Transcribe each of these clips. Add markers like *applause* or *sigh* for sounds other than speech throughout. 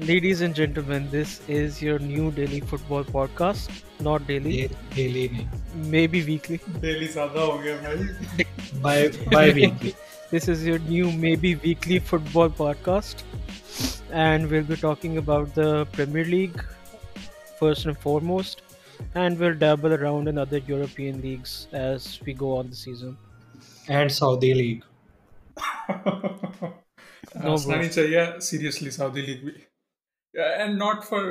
Ladies and gentlemen podcast be talking about the league first for most the league ہنسنا چاہیے seriously Saudi league بھی and not for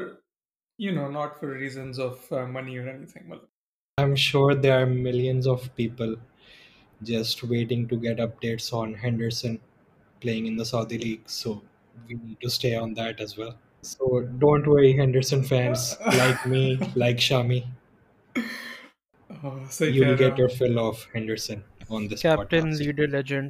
you know not for reasons of money اور anything مطلب I am sure they are millions of people just waiting to get updates on Henderson playing in the Saudi league so we need to stay on that as well so don't worry Henderson fans like me like Shami you get your fill of Henderson on this captain leader legend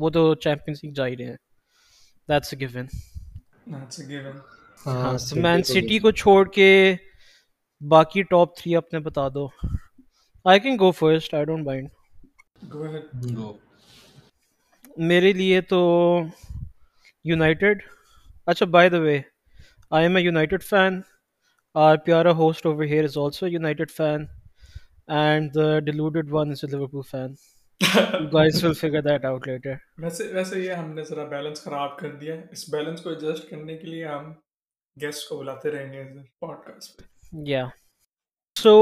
وہ تو champions league جا ہی رہے ہیں that's a given that's a given ہاں man ہاں، city کو چھوڑ کے باقی ٹاپ 3 اپنے بتا دو I can go first I don't mind go ahead go میرے لیے تو یونائٹیڈ اچھا by the way I am a United fan our پیارا host over here is also United fan and the deluded one is a Liverpool fan guys will figure that out later ویسے ویسے یہ ہم نے ذرا balance خراب کر دیا اس بیلنس کو ایڈجسٹ کرنے کے لیے ہم گیسٹ کو بلاتے رہیں گے اس پوڈ کاسٹ پہ یا so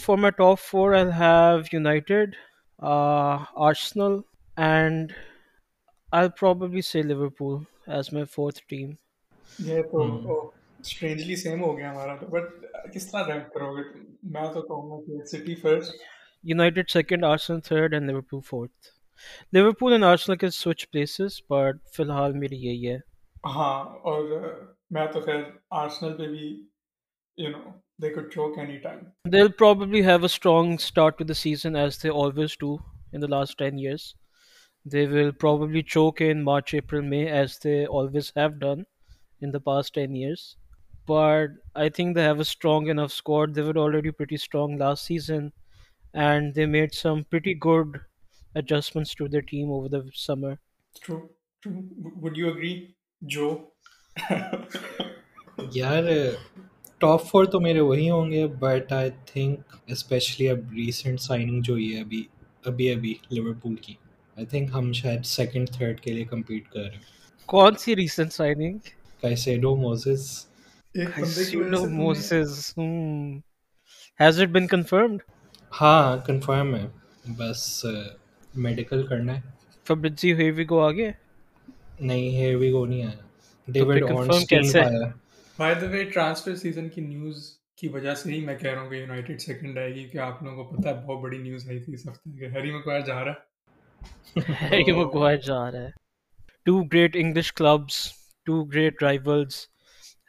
for my top four I have United Arsenal and I probably say Liverpool as my fourth team یہ تو اسٹرینجلی hmm. سیم ہو گیا ہمارا تو بٹ کس طرح رینک کرو گے میں تو کہوں گا کہ City first United second, Arsenal third, and Liverpool fourth. Liverpool and Arsenal can switch places, but فی الحال میری یہی ہے ہاں اور میں تو خیر آرسنل پہ بھی you know they could choke any time they'll probably have a strong start to the season as they always do in the last 10 years they will probably choke in march april may as they always have done in the past 10 years but i think they have a strong enough squad they were already pretty strong last season and they made some pretty good adjustments to their team over the summer. True, true. Would you agree, Joe? یار top four تو میرے وہی ہوں گے but I think especially اب recent signing جو ہوئی ہے ابھی ابھی ابھی لیورپول کی آئی تھنک ہم شاید سیکنڈ تھرڈ کے لیے کمپیٹ کر رہے ہیں کون سی recent signing Caicedo Moises Caicedo Moises has it been confirmed ہاں کنفرم ہے بس میڈیکل کرنا ہے فبرجی ہیئر وی گو اگے نہیں ہیئر وی گو نہیں آیا ڈیوڈ آنسٹین کا آیا by the way transfer season کی نیوز کی وجہ سے ہی میں کہہ رہا ہوں کہ یونائیٹڈ سیکنڈ آئے گی کہ آپ لوگوں کو پتہ ہے بہت بڑی نیوز آئی تھی اس ہفتے کہ ہیری مکوائر جا رہا ہے ہیری مکوائر جا رہا ہے two great English clubs two great rivals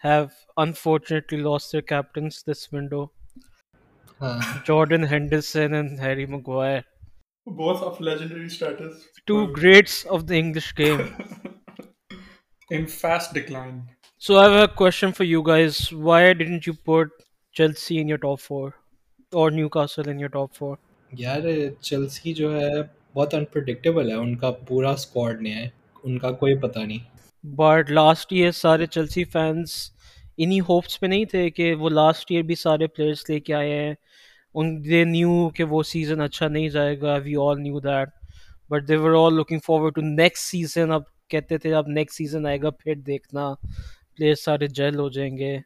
have unfortunately lost their captains this window ہاں۔ Jordan Henderson and Harry Maguire بہت انپرڈکٹیبل ہے ان کا پورا ان کا کوئی پتہ نہیں بٹ لاسٹ ایئر سارے چرسی فینس انہی ہوپس پہ نہیں تھے کہ وہ لاسٹ ایئر بھی سارے پلیئرس لے کے آئے ہیں ان دے نیو کہ وہ سیزن اچھا نہیں جائے گا we all knew that but they were all looking forward to next season اب کہتے تھے اب نیکسٹ سیزن آئے گا پھر دیکھنا پلیئر سارے جیل ہو جائیں گے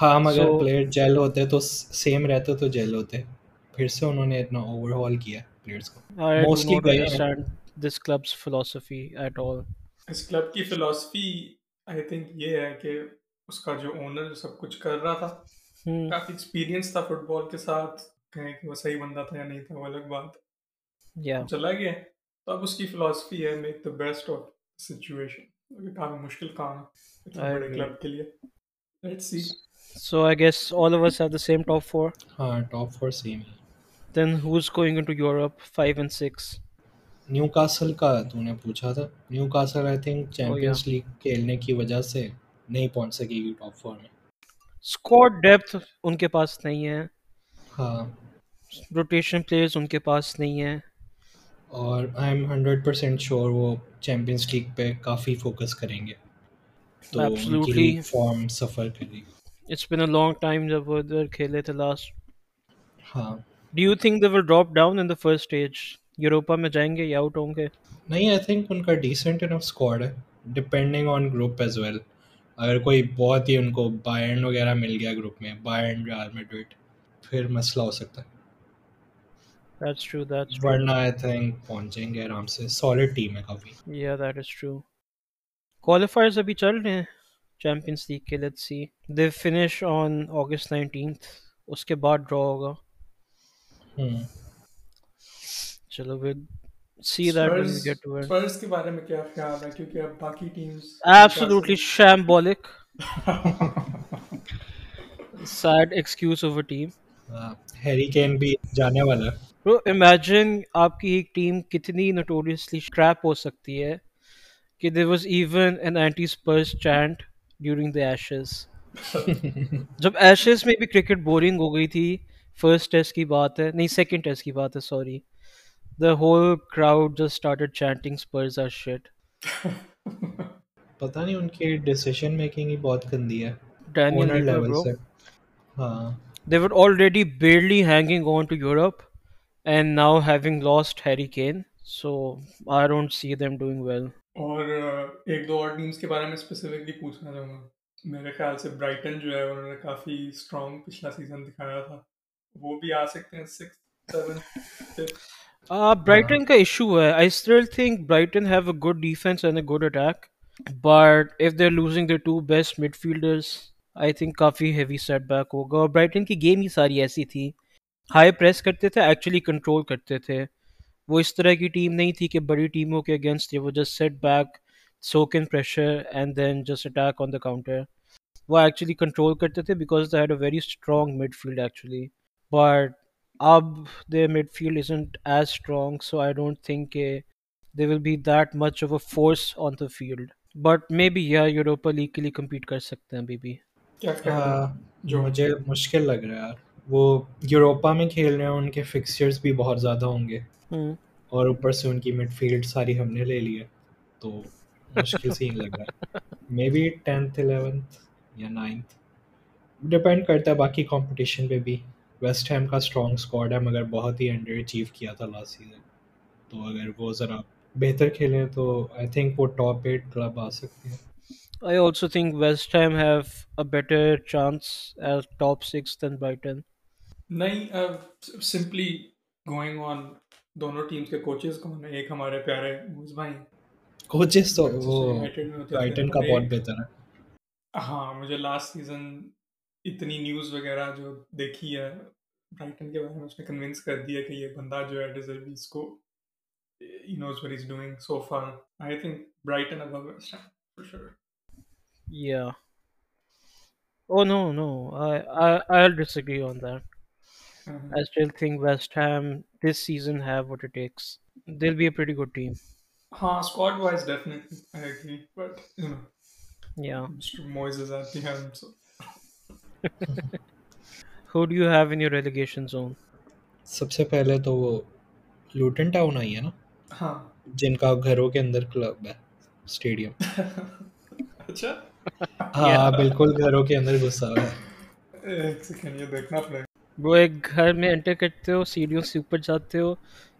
ہاں مگر پلیئر جیل ہوتے تو سیم رہتے تو جیل ہوتے پھر سے انہوں نے اتنا اوور ہال کیا پلیئرس کو mostly understand this clubs philosophy at all اس کلب کی فلسفی آئی تھنک یہ ہے کہ اس کا جو اونر سب کچھ کر رہا تھا کافی ایکسپیرینس تھا تھا فٹ بال کے ساتھ کہیں کہ وہ صحیح بندہ یا نہیں تھا وہ الگ بات چلا گیا تو اب اس کی فلاسفی ہے ہے make the best of situation کافی مشکل کام نہیں پہنچ سکے گی ٹاپ فور میں اسکواڈ ڈیپتھ ان کے پاس نہیں ہے ہاں روٹیشن پلیئرز ان کے پاس نہیں ہیں اور I am hundred percent sure وہ چیمپئنس لیگ پہ کافی فوکس کریں گے تو فارم سفر کرے it's been a long time جب وہ ادھر کھیلے تھے لاسٹ ہاں do you think they will drop down in the first stage Europa میں جائیں گے یا آؤٹ ہوں گے نہیں آئی تھنک ان کا ڈیسنٹ انف اسکواڈ ہے depending on group as well اگر کوئی بہت ہی ان کو بائن وغیرہ مل گیا گروپ میں بائن ریال میڈرڈ پھر مسئلہ ہو سکتا ہے that's true that's true ورنہ i think پہنچیں گے آرام سے سالڈ ٹیم ہے کافی yeah that is true qualifiers ابھی چل رہے ہیں چیمپئنز لیگ کے let's see they finish on august 19th اس کے بعد ڈرا ہوگا ہم hmm. چلو جب ایشیز میں بھی کرکٹ بورنگ ہو گئی تھی فرسٹ ٹیسٹ کی بات ہے نہیں سیکنڈ ٹیسٹ کی بات ہے sorry the whole crowd just started chanting spurs are shit پتہ نہیں ان کی ڈیسیشن میکنگ ہی بہت گندی ہے ڈینیل لیول سے ہاں they were already barely hanging on to Europe and now having lost Harry Kane so I don't see them doing well اور uh, ایک دو اور ٹیمز کے بارے میں اسپیسیفکلی پوچھنا چاہوں گا میرے خیال سے برائٹن جو ہے انہوں نے کافی اسٹرانگ پچھلا سیزن دکھایا تھا وہ بھی آ سکتے ہیں سکس سیون ففتھ برائٹن کا ایشو ہے I still think Brighton have a good defence and a good attack but if they losing the two best midfielders I think coffee heavy setback ہوگا اور Brighton کی game ہی ساری ایسی تھی high press کرتے تھے actually control کرتے تھے وہ اس طرح کی ٹیم نہیں تھی کہ بڑی ٹیموں کے اگینسٹ وہ just sit back soak in pressure and then just attack on the counter وہ ایکچولی کنٹرول کرتے تھے because the had a very strong midfield actually but اب they midfield isn't as strong so I don't think کہ they will be that much of a force on the field but maybe yeah Europa League کے لیے compete کر سکتے ہیں ابھی بھی جو مجھے مشکل لگ رہا ہے وہ یوروپا میں کھیل رہے ہیں ان کے فکسرس بھی بہت زیادہ ہوں گے اور اوپر سے ان کی مڈ فیلڈ ساری ہم نے لے لی ہے تو مشکل سے باقی کمپٹیشن پہ بھی ویسٹ ہیم کا اسٹرانگ اسکواڈ ہے مگر بہت ہی انڈر اچیو کیا تھا لاسٹ سیزن تو اگر وہ ذرا بہتر کھیلیں تو آئی تھنک وہ ٹاپ ایٹ کلب آ سکتے ہیں I also think West Ham have a better chance as top six then Brighton نہیں سمپلی گوئنگ آن دونوں ٹیمز کے کوچز کون ہیں ایک ہمارے پیارے موز بھائی کوچز تو وہ برائٹن کا بہت بہتر ہے ہاں مجھے لاسٹ سیزن اتنی نیوز وغیرہ جو دیکھی ہے برائٹن کے بارے میں اس نے کنونس کر دیا کہ یہ بندہ جو ہے ڈیزرو اس کو he knows what is doing so far I think Brighton above West for sure یا او no no I I will disagree on that I still think West Ham this season have what it takes they will be a pretty good team ہاں squad wise definitely I agree but you know یا mister Moyes is at the helm so *laughs* Who do you have in your relegation zone? سب سے پہلے تو وہ لوٹن town آئی ہے نا ہاں جن کا گھروں کے اندر کلب ہے اسٹیڈیم اچھا ہاں بالکل گھروں کے اندر گھسا ہوا ہے ایک سیکنڈ یہ دیکھنا پڑے گا وہ ایک گھر میں انٹر کرتے ہو سیڑھیوں سے اوپر جاتے ہو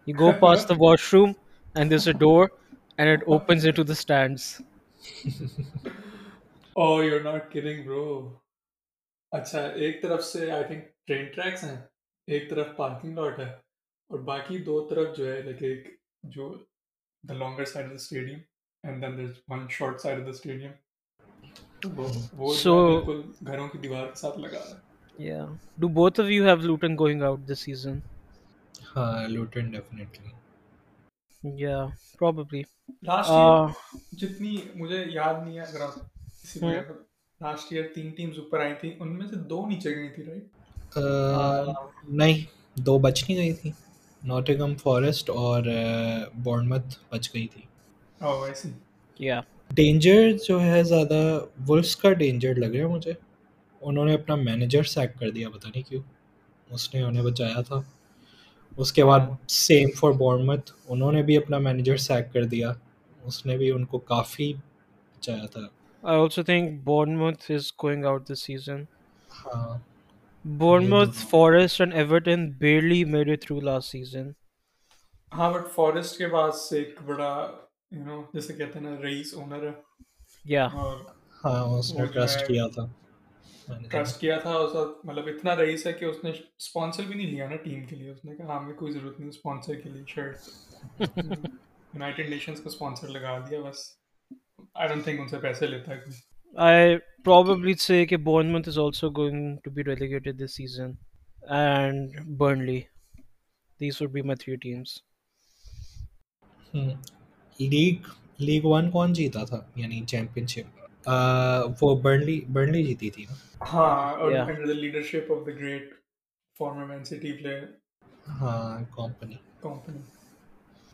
you go past the washroom and there a door and it opens into the stands oh you are not kidding bro اچھا ایک ایک ایک طرف طرف طرف سے آئی تھنک ٹرین ٹریکس ہیں پارکنگ لاٹ ہے ہے اور باقی دو جو جو like the the the longer side side of of stadium stadium and then one short جتنی مجھے یاد نہیں ہے لاسٹ ایئر تین ٹیمز اوپر آئی تھیں ان میں سے دو نیچے گئی تھی رائٹ نہیں دو بچ نہیں گئی تھی نوٹم فارسٹ اور بورنمت بچ گئی تھی ڈینجر جو ہے زیادہ ولفس کا ڈینجر لگ رہا ہے مجھے انہوں نے اپنا مینیجر سیک کر دیا پتا نہیں کیوں اس نے انہیں بچایا تھا اس کے بعد سیم فار بورنمت انہوں نے بھی اپنا مینیجر سیک کر دیا اس نے بھی ان کو کافی بچایا تھا I also think Bournemouth is going out this season. ہاں Bournemouth, Forest, and Everton barely made it through last season. ہاں بٹ فارسٹ کے بعد سے ایک بڑا یو نو جیسے کہتے ہیں نا رئیس اونر ہے Yeah, اور ہاں اس نے ٹرسٹ کیا تھا میں نے دیکھا۔ ٹرسٹ کیا تھا اس وقت مطلب اتنا رئیس ہے کہ اس نے اسپانسر بھی نہیں لیا نا ٹیم کے لیے اس نے کہا ہاں، ہمیں کوئی ضرورت نہیں اسپانسر کے لیے شرٹ یونائٹیڈ نیشنز کو اسپانسر لگا دیا بس I don't think unse paise leta hai I probably say that Bournemouth is also going to be relegated this season and Burnley. These would be my three teams. League league one کون جیتا تھا یعنی championship وہ برنلی برنلی جیتی تھی نا ہاں اور leadership of the great former Man City player ہاں کمپنی کمپنی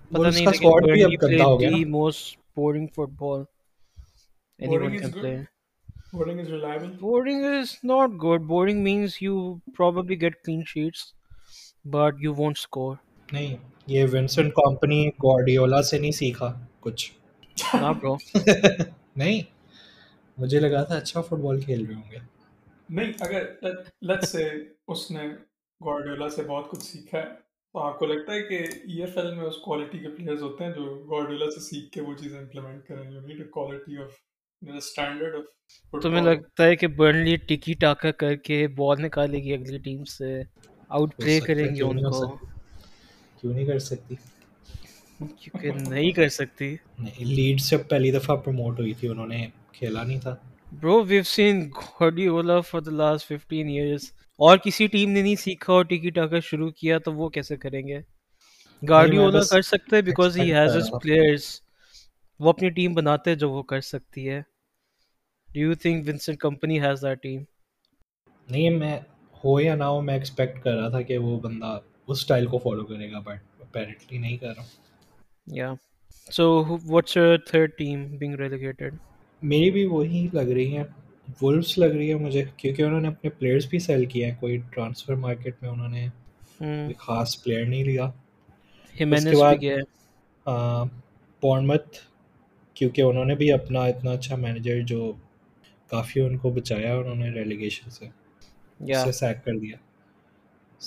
پتہ نہیں اس کا سکواڈ بھی اب گندا ہو گیا the most boring football Anyone boring can play. Good. Boring is reliable. Boring is not good. Boring means you probably get clean sheets, but you won't score. Nahin. یہ Vincent Kompany Guardiola سے نہیں سیکھا کچھ نہیں مجھے لگا تھا اچھا فٹ بال کھیل رہے ہوں گے نہیں اگر لیٹس سے اس نے گارڈیولا سے بہت کچھ سیکھا ہے تو آپ کو لگتا ہے کہ ای ایف ایل میں اس کوالٹی کے پلیئرز ہوتے ہیں جو گارڈیولا سے سیکھ کے وہ چیزیں امپلیمنٹ کریں you need a quality of تمہیں لگتا ہے کہ برنلی ٹکی ٹاکا کر کے بال نکالے گی اگلی ٹیم سے آؤٹ پلے کریں گے ان کو کیوں نہیں کر سکتی کیونکہ نہیں کر سکتی لیڈ سے پہلی دفعہ پروموٹ ہوئی تھی انہوں نے کھیلا نہیں تھا bro we've seen all of for the last 15 years اور کسی ٹیم نے نہیں سیکھا اور ٹکی ٹاکا شروع کیا تو وہ کیسے کریں گے گارڈیولا کر سکتے because he has his players وہ اپنی ٹیم بناتے جو وہ کر سکتی ہے do you think Vincent Kompany has that team نہیں میں ہو یا نہ ہو میں ایکسپیکٹ کر رہا تھا کہ وہ بندہ اس اسٹائل کو فالو کرے گا بٹ اپیرنٹلی نہیں کر رہا یا so what's your third team being relegated میری بھی وہی لگ رہی ہیں وولفز لگ رہی ہے مجھے کیونکہ انہوں نے اپنے پلیئرز بھی سیل کیے ہیں کوئی ٹرانسفر مارکیٹ میں انہوں نے hmm. خاص پلیئر نہیں لیا ہیمنس بھی گیا ہاں پورنمت کیونکہ انہوں نے بھی اپنا اتنا اچھا مینیجر جو کافی ان کو بچایا انہوں نے ریلیگیشن سے yeah. اسے سیک کر دیا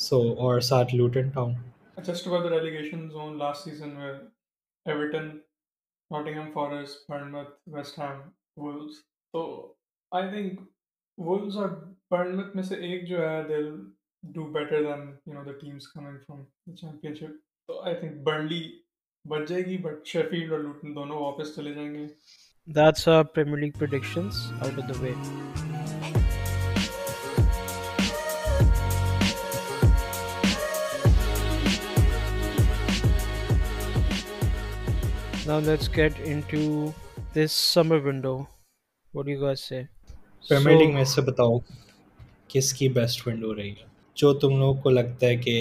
سو so, اور ساتھ Luton Town just about the relegation zone last season میں Everton Nottingham Forest Bournemouth West Ham Wolves تو آئی تھنک وولز اور برنمت میں سے ایک جو ہے they'll do better than you know the teams coming from the championship تو آئی تھنک برنلی بچ جائے گی بٹ شیفیلڈ اور لوٹن دونوں واپس چلے جائیں گے that's our premier league predictions out of the way Now let's get into this summer window. What do you guys say? Premier league میں سے بتاؤ کس کی بیسٹ ونڈو رہی ہے جو تم لوگوں کو لگتا ہے کہ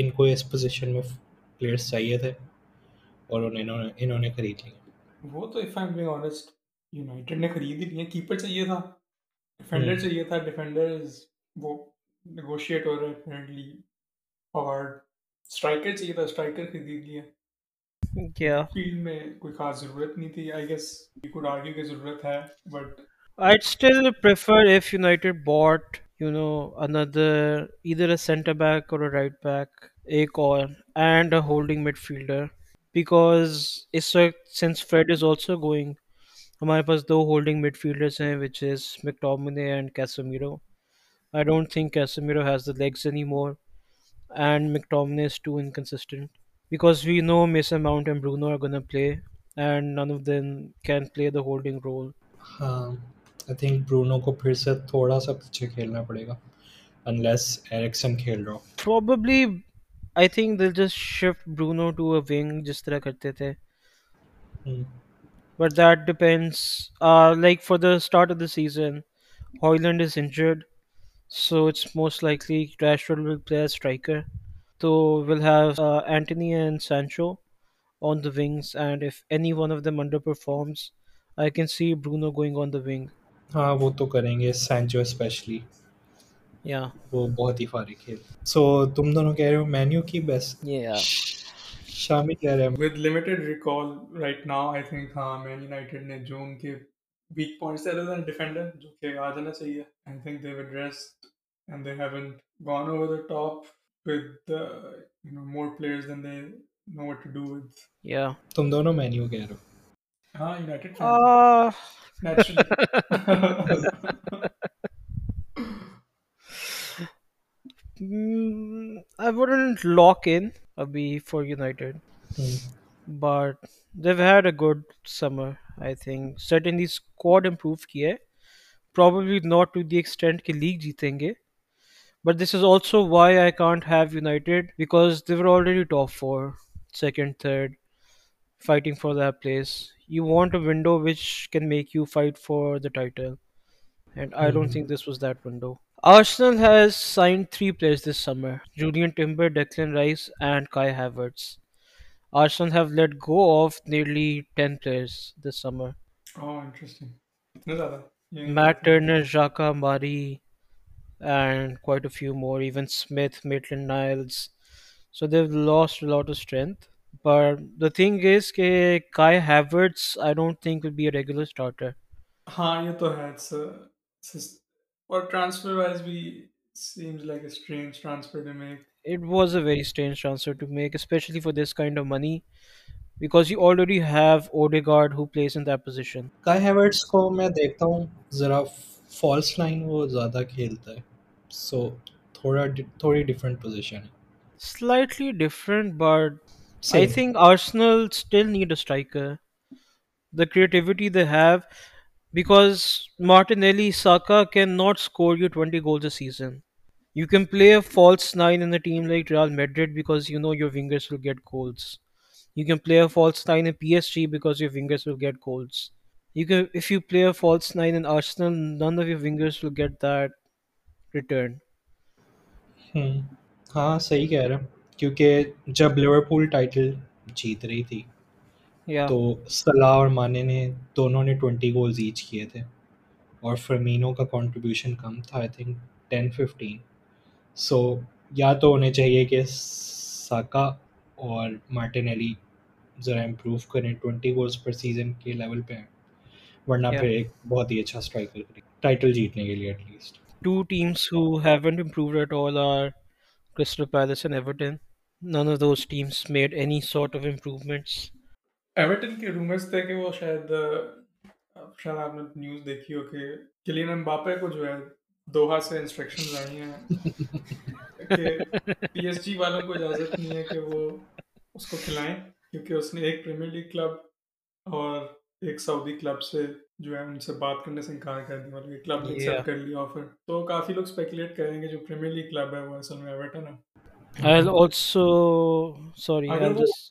ان کو اس position میں پلیئرس چاہیے تھے اور انہوں انہوں نے خرید لی وہ تو if I am being honest United نے خرید ہی لیا کیپر چاہیے تھا ڈیفینڈر چاہیے تھا ڈیفینڈرز وہ نیگوشیٹ ہو رہے ہیں فرینڈلی فارورڈ سٹرائکر چاہیے تھا اسٹرائکر خرید لیا کیا فیلڈ میں کوئی خاص ضرورت نہیں تھی I guess you could argue کی ضرورت ہے but I'd still prefer if United bought you know another either a center back or a right back ایک اور and a holding midfielder because اس وقت since Fred is also going ہمارے پاس دو holding midfielders ہیں which is McTominay and Casemiro I don't think Casemiro has the legs any more and McTominay is too inconsistent because we know Mason Mount and Bruno are gonna play and none of them can play the holding role I think Bruno کو پھر سے تھوڑا سا پیچھے کھیلنا پڑے گا unless Eriksen کھیل رہا ہوں probably I think they'll just shift Bruno to a wing جس طرح کرتے تھے but that depends like for the start of the season Hojlund is injured so it's most likely Trish will play striker تو will have Antony and Sancho on the wings and if any one of them underperforms I can see Bruno going on the wing ہاں وہ تو کریں گے سینچو especially وہ بہت ہی فارغ ہے سو تم دونوں کہہ رہے ہو مینیو کی بس شامی کہہ رہے ہیں with limited recall right now I think ہاں مین یونائٹڈ نے جون کے weak points other than defender جو کہ آ جانا چاہیے I think they with rest and they haven't gone over the top with you know more players than they know what to do with یا تم دونوں مینیو کہہ رہے ہو ہاں یونائٹڈ *laughs* *laughs* لاک ان ابھی for but they've had a good summer I think certainly squad improve کیا ہے probably not to the extent کہ لیگ جیتیں گے but this is also why I can't have United because they're already top four second third fighting for that place you want a window which can make you fight for the title and I don't think this was that window Arsenal has signed three players this summer Julian Timber, Declan Rice, and Kai Havertz. Arsenal have let go of nearly 10 players this summer. Oh, interesting. Matt Turner, Xhaka, Mari, and quite a few more, even Smith, Maitland Niles. So they've lost a lot of strength. But the thing is کہ Kai Havertz I don't think will be a regular starter. ہاں یہ تو ہے اور transfer wise بھی seems like a strange transfer to make it was a very strange transfer to make especially for this kind of money because you already have Odegaard who plays in that position Kai Havertz کو میں دیکھتا ہوں ذرا false line وہ زیادہ کھیلتا ہے so تھوڑا تھوڑی ڈفرینٹ پوزیشن ہے slightly different but I think Arsenal still need a striker the creativity they have because Martinelli Saka can not score you twenty goals a season you can play a false nine in team like Real Madrid because you know your wingers will get goals you can play a false nine a P S C because your wingers will get you you can if play a false nine in Arsenal none of your wingers will get that return ہاں صحیح کہہ رہے کیونکہ جب liver پل title جیت رہی تھی تو صلاح اور مانے نے دونوں نے ٹوینٹی گولز ایچ کیے تھے اور فرمینو کا کانٹریبیوشن کم تھا I think ten fifteen so یا تو ہونے چاہیے کہ ساکا اور مارٹن علی ذرا امپروو کریں ٹوینٹی گولز پر سیزن کے لیول پہ ہیں ورنہ پھر ایک بہت ہی اچھا اسٹرائکر ٹائٹل جیتنے کے لیے at least two teams who haven't improved at all are Crystal Palace and Everton none of those teams made any sort of improvements Everton کے رومرز تھے کہ وہ شاید شاید آپ نے نیوز دیکھی ہو کہ کلین امباپے کو جو ہے دوہا سے انسٹرکشن آئی ہیں کہ پی ایس جی والوں کو اجازت نہیں ہے کہ وہ اس کو کھلائیں کیونکہ اس نے ایک پریمیئر لیگ کلب اور ایک سعودی کلب سے جو ہے ان سے بات کرنے سے انکار کر دیا اور یہ کلب نے ایکسیپٹ کر لیا آفر تو کافی لوگ اسپیکولیٹ کریں گے جو پریمیئر لیگ کلب ہے وہ اصل میں ایورٹن ہے I also sorry I just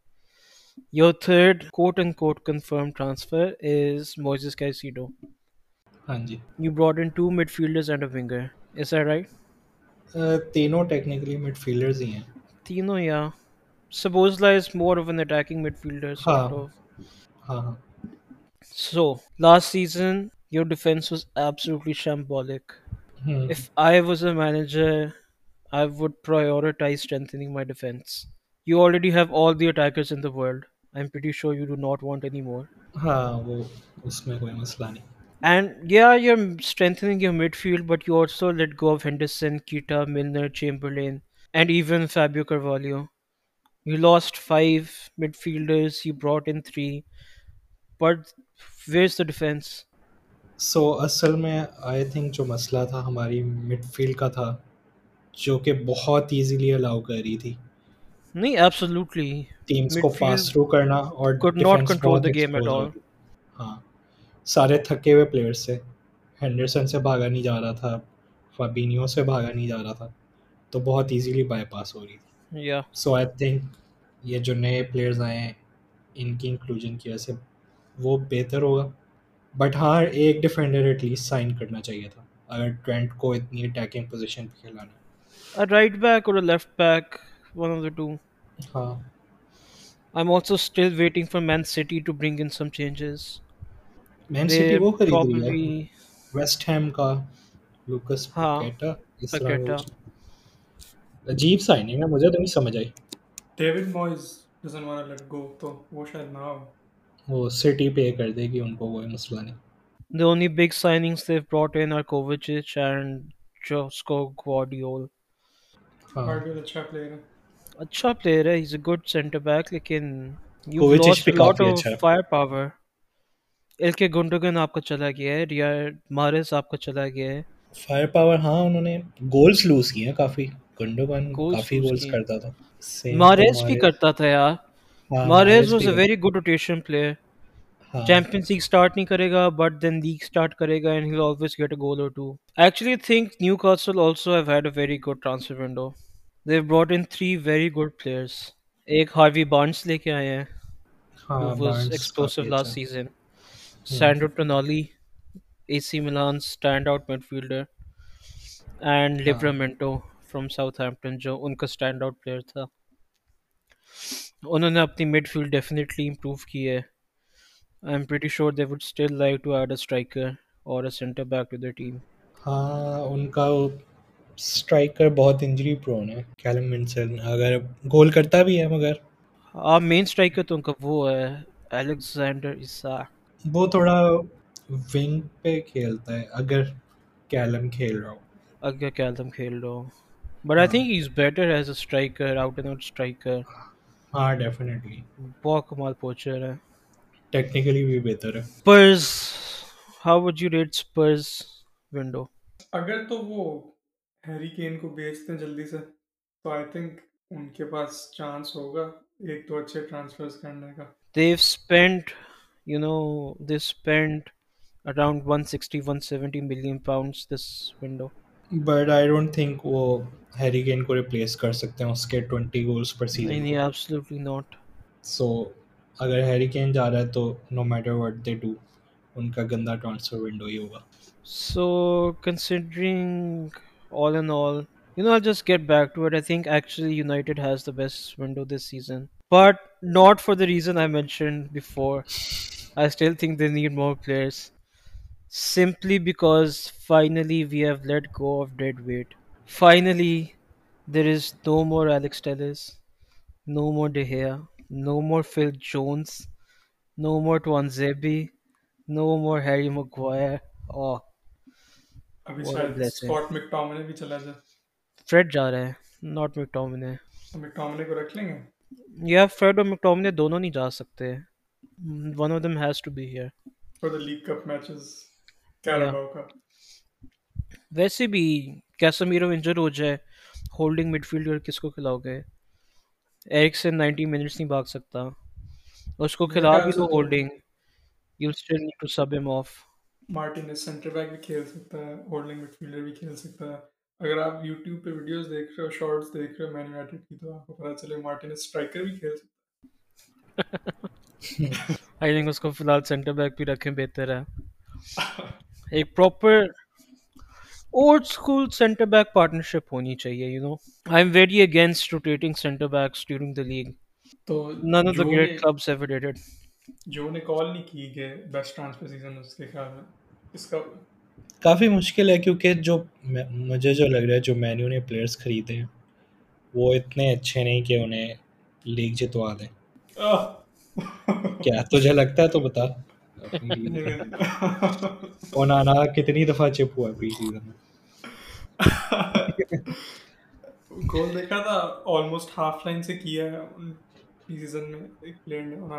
Your third quote unquote confirmed transfer is Moises Caicedo. Anji. You brought in two midfielders and a winger. Is that right? Tino uh, technically midfielders. Tino, yeah. Suppose is more of an attacking midfielder, sort Haan. of. Haan. So, last season, your defense was absolutely shambolic. Hmm. If I was a manager, I would prioritize strengthening my defense. You you already have all the attackers in the world I am pretty do not want any more ہاں وہ اس میں کوئی مسئلہ نہیں and yeah you you you you am strengthening your mid midfield but but also let go of Henderson Keita Milner Chamberlain and even Fabio Carvalho last five fielders brought in three where is the defence so اصل میں I think جو مسئلہ تھا ہماری mid field کا تھا جو کہ بہت ایزیلی الاؤ کر رہی تھی نہیں ایبسولوٹلی ٹیمز کو پاس تھرو کرنا اور could not control the game at all ہاں سارے تھکے ہوئے پلیئرز سے ہینڈرسن سے بھاگا نہیں جا رہا تھا فابینیو سے بھاگا نہیں جا رہا تھا تو بہت ایزیلی بائی پاس ہو رہی تھی یا سو آئی تھنک یہ جو نئے پلیئرز آئے ہیں ان کی انکلوژن کی وجہ سے وہ بہتر ہوگا بٹ ہاں ایک ڈیفینڈر ایٹ لیسٹ سائن کرنا چاہیے تھا اگر ٹرینٹ کو اتنی اٹیکنگ پوزیشن پہ کھلانا رائٹ بیک اور left back one of the two ہاں I am also still waiting for Man City to bring in some changes Man City وہ خرید لیا ویسٹ ہیم کا لوکس پیکیٹا اس طرح عجیب سا اننگ ہے مجھے تو نہیں سمجھ آئی David Moyes doesn't want to let go تو وہ شاید نہ ہو وہ سٹی پے کر دے گی ان کو کوئی مسئلہ نہیں The only big signings they've brought in are Kovacic and Josko Guardiol. Guardiol اچھا پلیئر ہے اچھا پلیئر ہے گڈ سینٹر بیک لیکن they've brought in three very good players. ایک ہاروی بانس لے کے آئے ہیں was explosive last season Sandro Tonali A C Milan stand out midfielder and Livramento from Southampton جو ان کا اسٹینڈ آؤٹ پلیئر تھا انہوں نے اپنی مڈ فیلڈ ڈیفینیٹلی امپروو کی ہے I am pretty sure they would still like to add a striker اور a centre back to the team ہاں ان کا اسٹرائکر بہت انجری پرون ہے کیلم منسن اگر گول کرتا بھی ہے مگر ہاں مین اسٹرائکر تو ان کا وہ ہے الیگزینڈر عیسا وہ تھوڑا ونگ پہ کھیلتا ہے اگر کیلم کھیل رہا ہو اگر کیلم کھیل رہا ہو but I think is better as a striker out and out striker ہاں ڈیفینیٹلی بہت کمال پوچر ہے ٹیکنیکلی بھی بہتر ہے Spurs how would you rate Spurs window اگر تو وہ ہیری کین کو بیچتے ہیں جلدی سے تو آئی تھنک ان کے پاس چانس ہوگا ایک تو اچھے ٹرانسفرز کرنے کا دیو spend you know they spend around one sixty one seventy million pounds this window but I don't think وہ ہیری کین کو ریپلیس کر سکتے ہیں اس کے ٹوینٹی گولز پر سیزن نہیں ایبسلیٹلی ناٹ سو اگر ہیری کین جا رہا ہے تو no matter what they do ان کا گندا ٹرانسفر ونڈو ہی ہوگا so considering All in all, I'll just get back to it. I think actually United has the best window this season, but not for the reason I mentioned before. I still think they need more players, simply because finally we have let go of dead weight. Finally, there is no more Alex Telles, no more De Gea, no more Phil Jones, no more Tuanzebe, no more Harry Maguire. Oh, ویسے بھی بھاگ سکتا اس کو کھلاؤ گی وہ مارٹینس centre back بھی کھیل سکتا ہے ہولڈنگ مڈ فیلڈر بھی کھیل سکتا ہے اگر آپ یوٹیوب پہ ویڈیوز دیکھ رہے ہو شارٹس دیکھ رہے ہو مین یونائٹیڈ کی تو آپ کو پتہ چلے مارٹینس اسٹرائکر بھی کھیل سکتا ہے آئی *laughs* تھنک اس کو فی الحال سینٹر بیک بھی رکھیں بہتر ہے ایک proper old school centre back partnership ہونی چاہیے you know I am very against rotating centre backs during the league تو none of the great clubs have جو نے کال نہیں کی کہ بیسٹ ٹرانسفر سیزن اس کے خیال میں اس کا کافی مشکل ہے کیونکہ جو مجھے جو لگ رہا ہے جو مینیو نے پلیئرز خریدے ہیں وہ اتنے اچھے نہیں کہ انہیں لیگ جتوا دیں کیا تجھے لگتا ہے تو بتا اونانا کتنی دفعہ چپ ہوا پی سیزن میں گول دیکھا تھا آلموسٹ ہاف لائن سے کیا ہے نے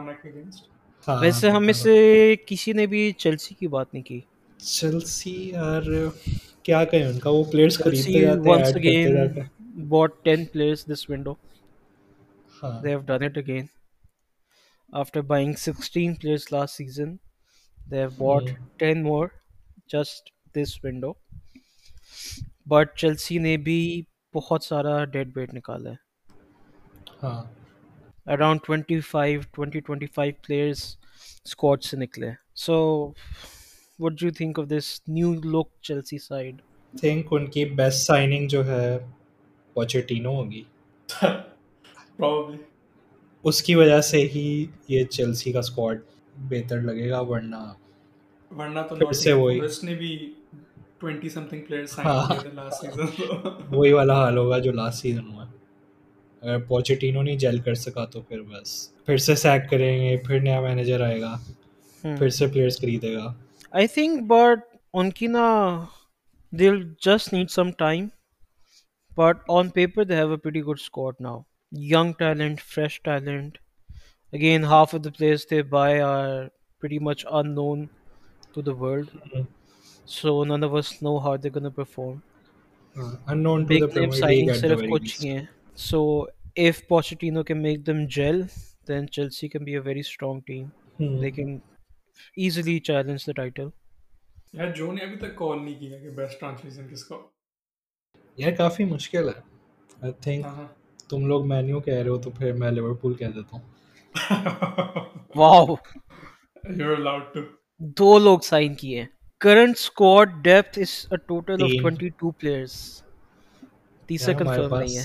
بھی بہت سارا ڈیڈ بیٹ نکالا ہے ہاں around twenty five twenty twenty five players squad سے نکلے so what you think of this new look Chelsea side think ان کی بیسٹ سائننگ جو ہے پوچیٹینو ہوگی اس کی وجہ سے ہی یہ چیلسی کا اسکواڈ بہتر لگے گا ورنہ وہی والا حال ہوگا جو لاسٹ سیزن ہوا اگر پوچیٹینو نہیں جیل کر سکا تو پھر بس پھر سے سیک کریں گے پھر نیا مینیجر آئے گا پھر سے پلیئرس خریدے گا آئی تھنک بٹ ان کی نا دل just need some time but on paper they have a very good squad now young talent fresh talent again half of the players they buy are very much unknown to the world so none of us know how they gonna perform unknown to the Premier League صرف کچھ ہی ہیں So if Pochettino can make them gel, then Chelsea can be a very strong team. Hmm. They can easily challenge the title. یار جو نے ابھی تک کال نہیں کیا کہ بیسٹ ٹرانسلیشن کس کو یار کافی مشکل ہے آئی تھنک تم لوگ مینیو کہہ رہے ہو تو پھر میں لیورپول کہہ دیتا ہوں wow you are allowed to دو لوگ سائن کیے ہیں current squad depth is a total of 22 players تیسرا کنفرم نہیں ہے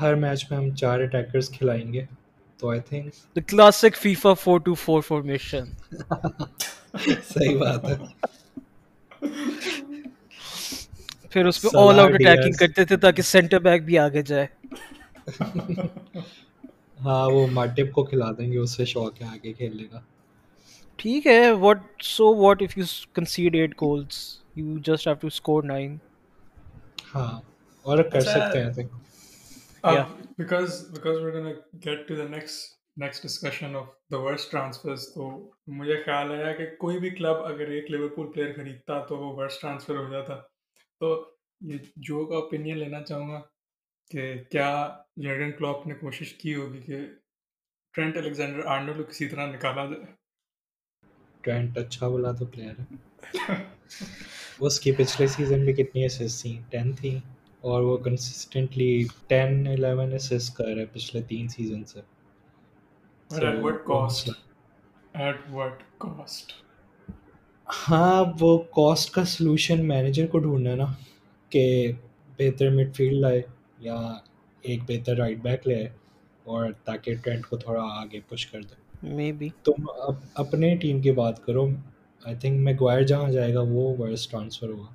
ہر میچ میں ہم چار اٹیکرز کھلائیں گے تو I think the classic FIFA 424 formation صحیح بات ہے پھر اس پہ آل آؤٹ اٹیکنگ کرتے تھے تاکہ سینٹر بیک بھی آگے جائے *laughs* ہاں وہ مارٹپ کو کھلا دیں گے اس سے شوق ہے آگے کھیلنے کا ٹھیک ہے what so what if you concede eight goals you just have to score nine ہاں اور کر اچھا۔ سکتے ہیں Uh, yeah because because we're gonna get to the next تو تو تو مجھے خیال آیا کہ کہ کوئی بھی کلب اگر ایک لیورپول پلیئر خریدتا وہ ورسٹ ٹرانسفر ہو جاتا یہ جو کا اوپینین لینا چاہوں گا کیا کلاپ نے کوشش کی ہوگی کہ ٹرینٹ الیگزینڈر کسی طرح نکالا جائے ٹرینٹ اچھا بلا تو پلیئر ہے اس کی پچھلے سیزن کتنی اسسٹ تھیں تھیں اور وہ کنسسٹنٹلی ٹین الیون پچھلے تین سیزن سے ہاں وہ کاسٹ کا سلوشن مینیجر کو ڈھونڈنا ہے نا کہ بہتر مڈ فیلڈ لائے یا ایک بہتر رائٹ بیک لے اور تاکہ ٹرینڈ کو تھوڑا آگے پش کر دے مے بی تم اپنے ٹیم کی بات کرو آئی تھنک میں گوائر جہاں جائے گا وہ ورس ٹرانسفر ہوگا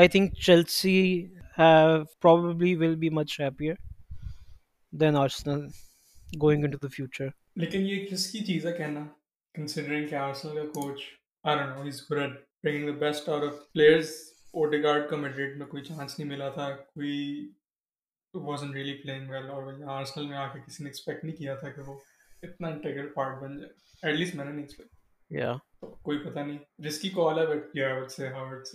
I think Chelsea probably will be much happier than Arsenal going into the future لیکن یہ کس کی چیز ہے کہنا کنسیڈرنگ کہ آرسنل کا coach I don't know is good at bringing the best out of players Odegaard کا میڈرڈ میں کوئی چانس نہیں ملا تھا کوئی وازن ریئلی پلینگ ویل اور آرسنل میں آ کے کسی نے ایکسپیکٹ نہیں کیا تھا کہ وہ اتنا انٹیگر پارٹ بن جائے ایٹ لیسٹ میں نے نہیں ایکسپیکٹ کوئی پتہ نہیں رسکی کال ہے بٹ یا سے ہاؤ اٹس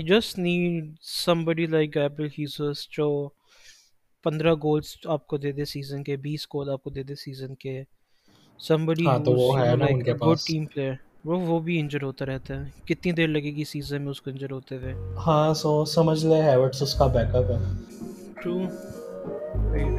سم بڑی ہاں، وہ بھی انجر ہوتا رہتا ہے کتنی دیر لگے گی سیزن میں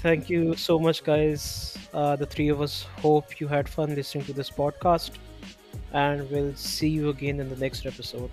Thank you so much, guys. Uh, the three of us hope you had fun listening to this podcast, and we'll see you again in the next episode.